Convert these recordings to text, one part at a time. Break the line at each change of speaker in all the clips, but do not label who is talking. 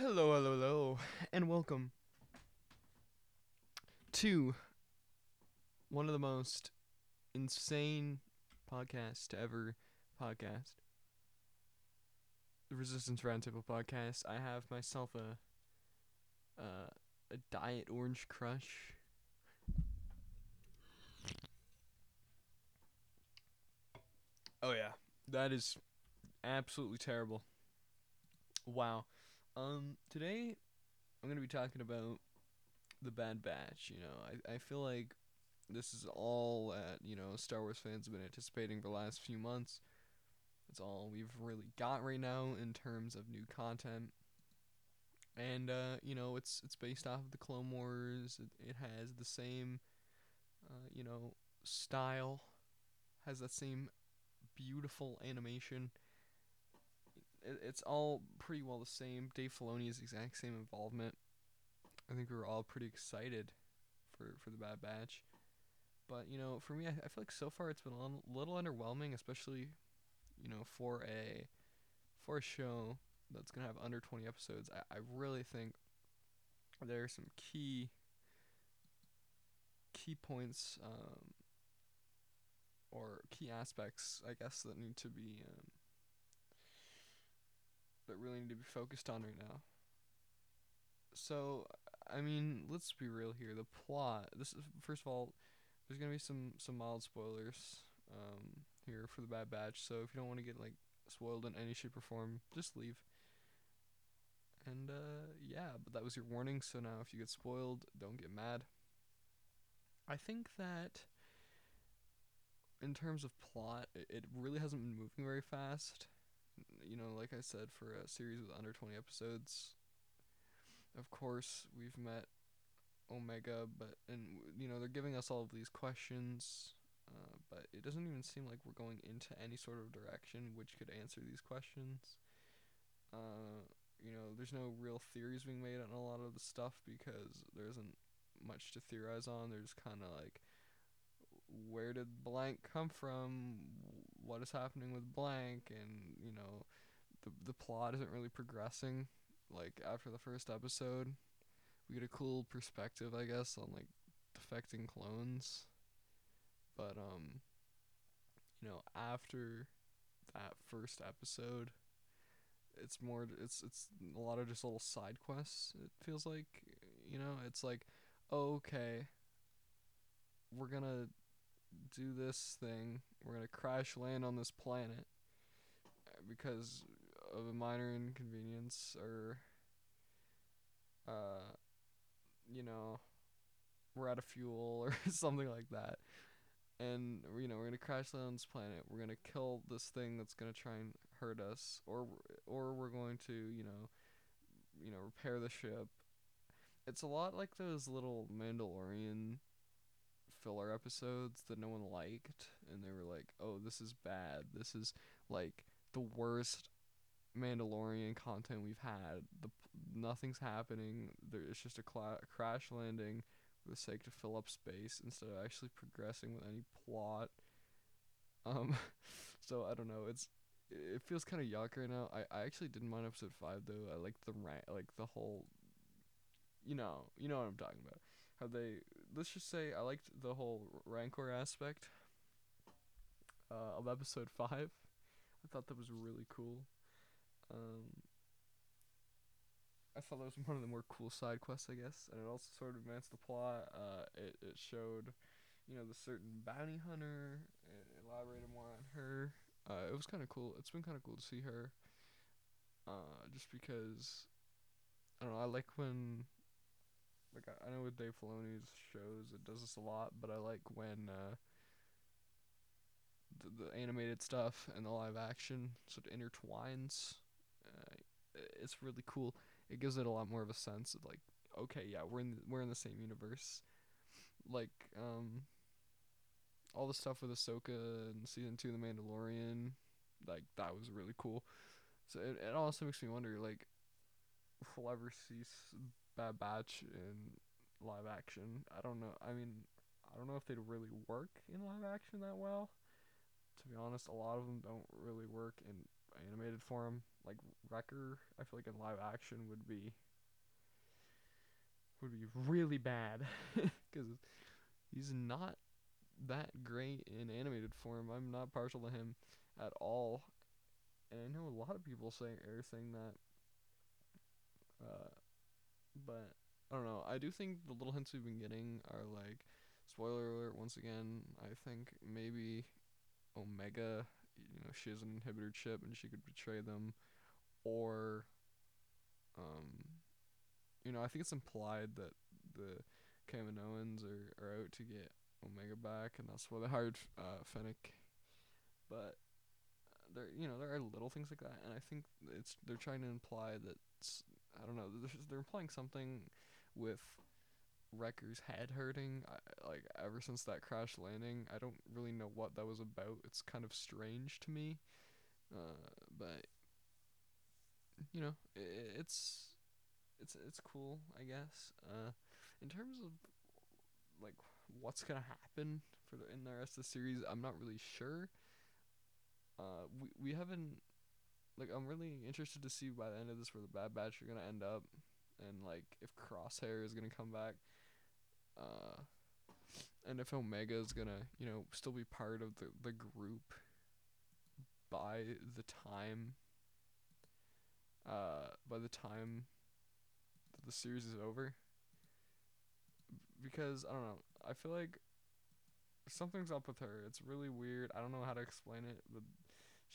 Hello, hello, hello, and welcome to one of the most insane podcasts to ever podcast. The Resistance Roundtable podcast. I have myself a uh, a diet orange crush. Oh yeah, that is absolutely terrible. Wow. Um, today I'm gonna be talking about the Bad Batch. You know, I I feel like this is all that you know Star Wars fans have been anticipating for the last few months. It's all we've really got right now in terms of new content. And uh, you know, it's it's based off of the Clone Wars. It, it has the same, uh, you know, style, has that same beautiful animation it, it's all pretty well the same. Dave Filoni's exact same involvement. I think we were all pretty excited for for the Bad Batch, but you know, for me, I, I feel like so far it's been a little underwhelming, especially, you know, for a for a show that's gonna have under twenty episodes. I, I really think there are some key key points um, or key aspects, I guess, that need to be um, that really need to be focused on right now. So, I mean, let's be real here. The plot. This is first of all, there's gonna be some some mild spoilers um, here for the Bad Batch. So if you don't want to get like spoiled in any shape or form, just leave. And uh, yeah, but that was your warning. So now if you get spoiled, don't get mad. I think that in terms of plot, it, it really hasn't been moving very fast you know, like I said, for a series with under 20 episodes, of course, we've met Omega, but, and, you know, they're giving us all of these questions, uh, but it doesn't even seem like we're going into any sort of direction which could answer these questions. Uh, you know, there's no real theories being made on a lot of the stuff because there isn't much to theorize on. There's kind of like, where did blank come from? What is happening with blank? And you know, the the plot isn't really progressing. Like after the first episode, we get a cool perspective, I guess, on like defecting clones. But um, you know, after that first episode, it's more it's it's a lot of just little side quests. It feels like, you know, it's like, okay, we're gonna do this thing. We're gonna crash land on this planet uh, because of a minor inconvenience or uh you know we're out of fuel or something like that and you know we're gonna crash land on this planet we're gonna kill this thing that's gonna try and hurt us or or we're going to you know you know repair the ship it's a lot like those little mandalorian filler episodes that no one liked and they were like, "Oh, this is bad. This is like the worst Mandalorian content we've had. The nothing's happening. There it's just a crash landing for the sake to fill up space instead of actually progressing with any plot." Um so I don't know. It's it feels kind of yuck right now. I, I actually didn't mind episode 5 though. I liked the ra- like the whole you know, you know what I'm talking about how they let's just say I liked the whole rancor aspect uh, of episode five. I thought that was really cool. Um, I thought that was one of the more cool side quests, I guess, and it also sort of advanced the plot. Uh, it it showed, you know, the certain bounty hunter. It elaborated more on her. Uh, it was kind of cool. It's been kind of cool to see her. Uh, just because, I don't know. I like when like I, I know with Dave Filoni's shows it does this a lot, but I like when uh, the, the animated stuff and the live action sort of intertwines. Uh, it's really cool. It gives it a lot more of a sense of like, okay, yeah, we're in the, we're in the same universe. Like um, all the stuff with Ahsoka and season two The Mandalorian, like that was really cool. So it, it also makes me wonder, like, if we'll ever see Bad Batch in live action. I don't know. I mean, I don't know if they'd really work in live action that well. To be honest, a lot of them don't really work in animated form. Like Wrecker, I feel like in live action would be would be really bad because he's not that great in animated form. I'm not partial to him at all, and I know a lot of people saying are saying that. Uh, but I don't know. I do think the little hints we've been getting are like, spoiler alert once again. I think maybe Omega, you know, she has an inhibitor chip and she could betray them, or, um, you know, I think it's implied that the Kaminoans are, are out to get Omega back, and that's why they hired uh, Fennec. But there, you know, there are little things like that, and I think it's they're trying to imply that I don't know, they're, they're implying something with Wrecker's head hurting. I, like ever since that crash landing, I don't really know what that was about. It's kind of strange to me, uh, but you know, it, it's it's it's cool, I guess. Uh, in terms of like what's gonna happen for the in the rest of the series, I'm not really sure. Uh, we we haven't like I'm really interested to see by the end of this where the Bad Batch are gonna end up, and like if Crosshair is gonna come back, uh, and if Omega is gonna you know still be part of the the group by the time uh by the time the series is over. Because I don't know I feel like something's up with her. It's really weird. I don't know how to explain it but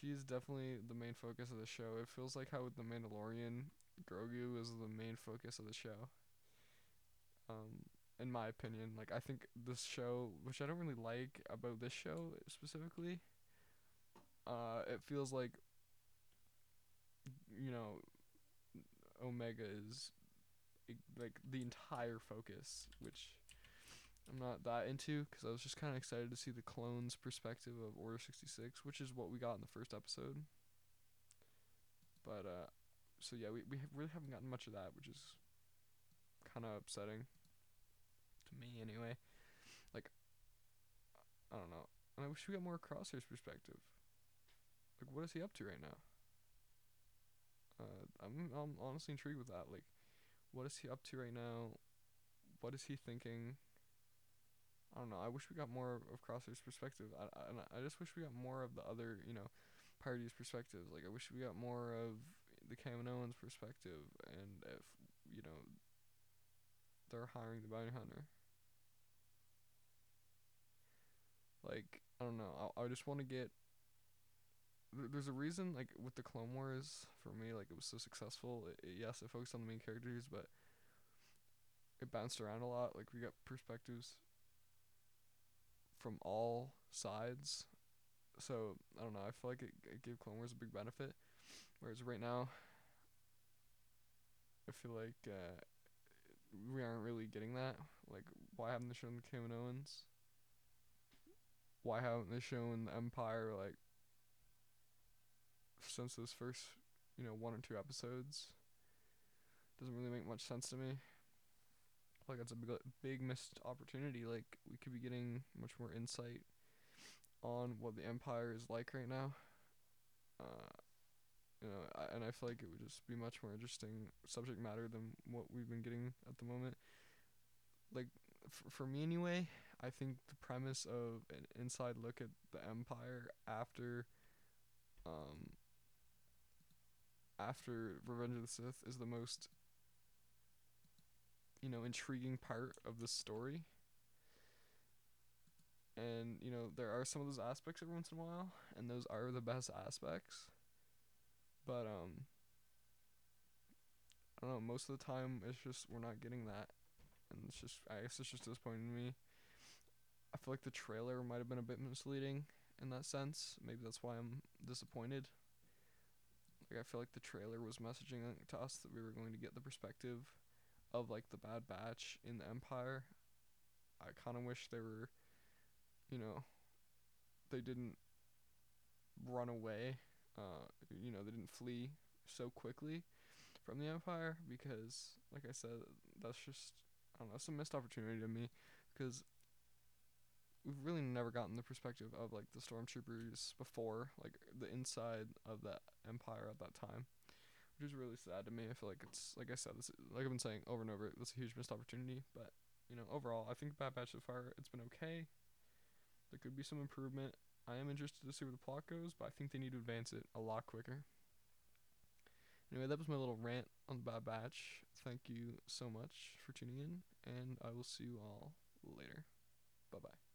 she's definitely the main focus of the show. It feels like how with the Mandalorian, Grogu is the main focus of the show. Um, in my opinion, like I think this show, which I don't really like about this show specifically, uh, it feels like, you know, Omega is like the entire focus, which I'm not that into because I was just kind of excited to see the clones' perspective of Order 66, which is what we got in the first episode. But, uh, so yeah, we, we really haven't gotten much of that, which is kind of upsetting. To me, anyway. Like, I don't know. And I wish we got more Crosshair's perspective. Like, what is he up to right now? Uh, I'm, I'm honestly intrigued with that. Like, what is he up to right now? What is he thinking? I don't know. I wish we got more of Crosshair's perspective. I, I, I just wish we got more of the other, you know, parties' perspectives. Like, I wish we got more of the Kaminoans' perspective and if, you know, they're hiring the bounty hunter. Like, I don't know. I, I just want to get. there's a reason, like, with the Clone Wars, for me, like, it was so successful. It, it, yes, it focused on the main characters, but it bounced around a lot. Like, we got perspectives from all sides. So I don't know. I feel like it, it gave Clone Wars a big benefit, whereas right now, I feel like uh, we aren't really getting that. Like, why haven't they shown the Kaminoans? Why haven't they shown the Empire like since those first, you know, one or two episodes? Doesn't really make much sense to me like it's a big, big missed opportunity. Like we could be getting much more insight on what the empire is like right now. Uh, you know, I, and I feel like it would just be much more interesting subject matter than what we've been getting at the moment. Like f- for me anyway, I think the premise of an inside look at the empire after um after Revenge of the Sith is the most you know intriguing part of the story. And you know there are some of those aspects every once in a while and those are the best aspects. But um I don't know most of the time it's just we're not getting that. And it's just I guess it's just disappointing to me. I feel like the trailer might have been a bit misleading in that sense. Maybe that's why I'm disappointed. Like I feel like the trailer was messaging to us that we were going to get the perspective of like the Bad Batch in the Empire. I kind of wish they were, you know, they didn't run away. Uh, you know, they didn't flee so quickly from the Empire because, like I said, that's just I don't know, it's a missed opportunity to me because we've really never gotten the perspective of like the stormtroopers before, like the inside of that empire at that time, which is really sad to me. I feel like it's like I said, this like I've been saying over and over, It's a huge missed opportunity. But you know, overall, I think Bad Batch so far it's been okay. There could be some improvement. I am interested to see where the plot goes, but I think they need to advance it a lot quicker. Anyway, that was my little rant on the Bad Batch. Thank you so much for tuning in, and I will see you all later. Bye bye.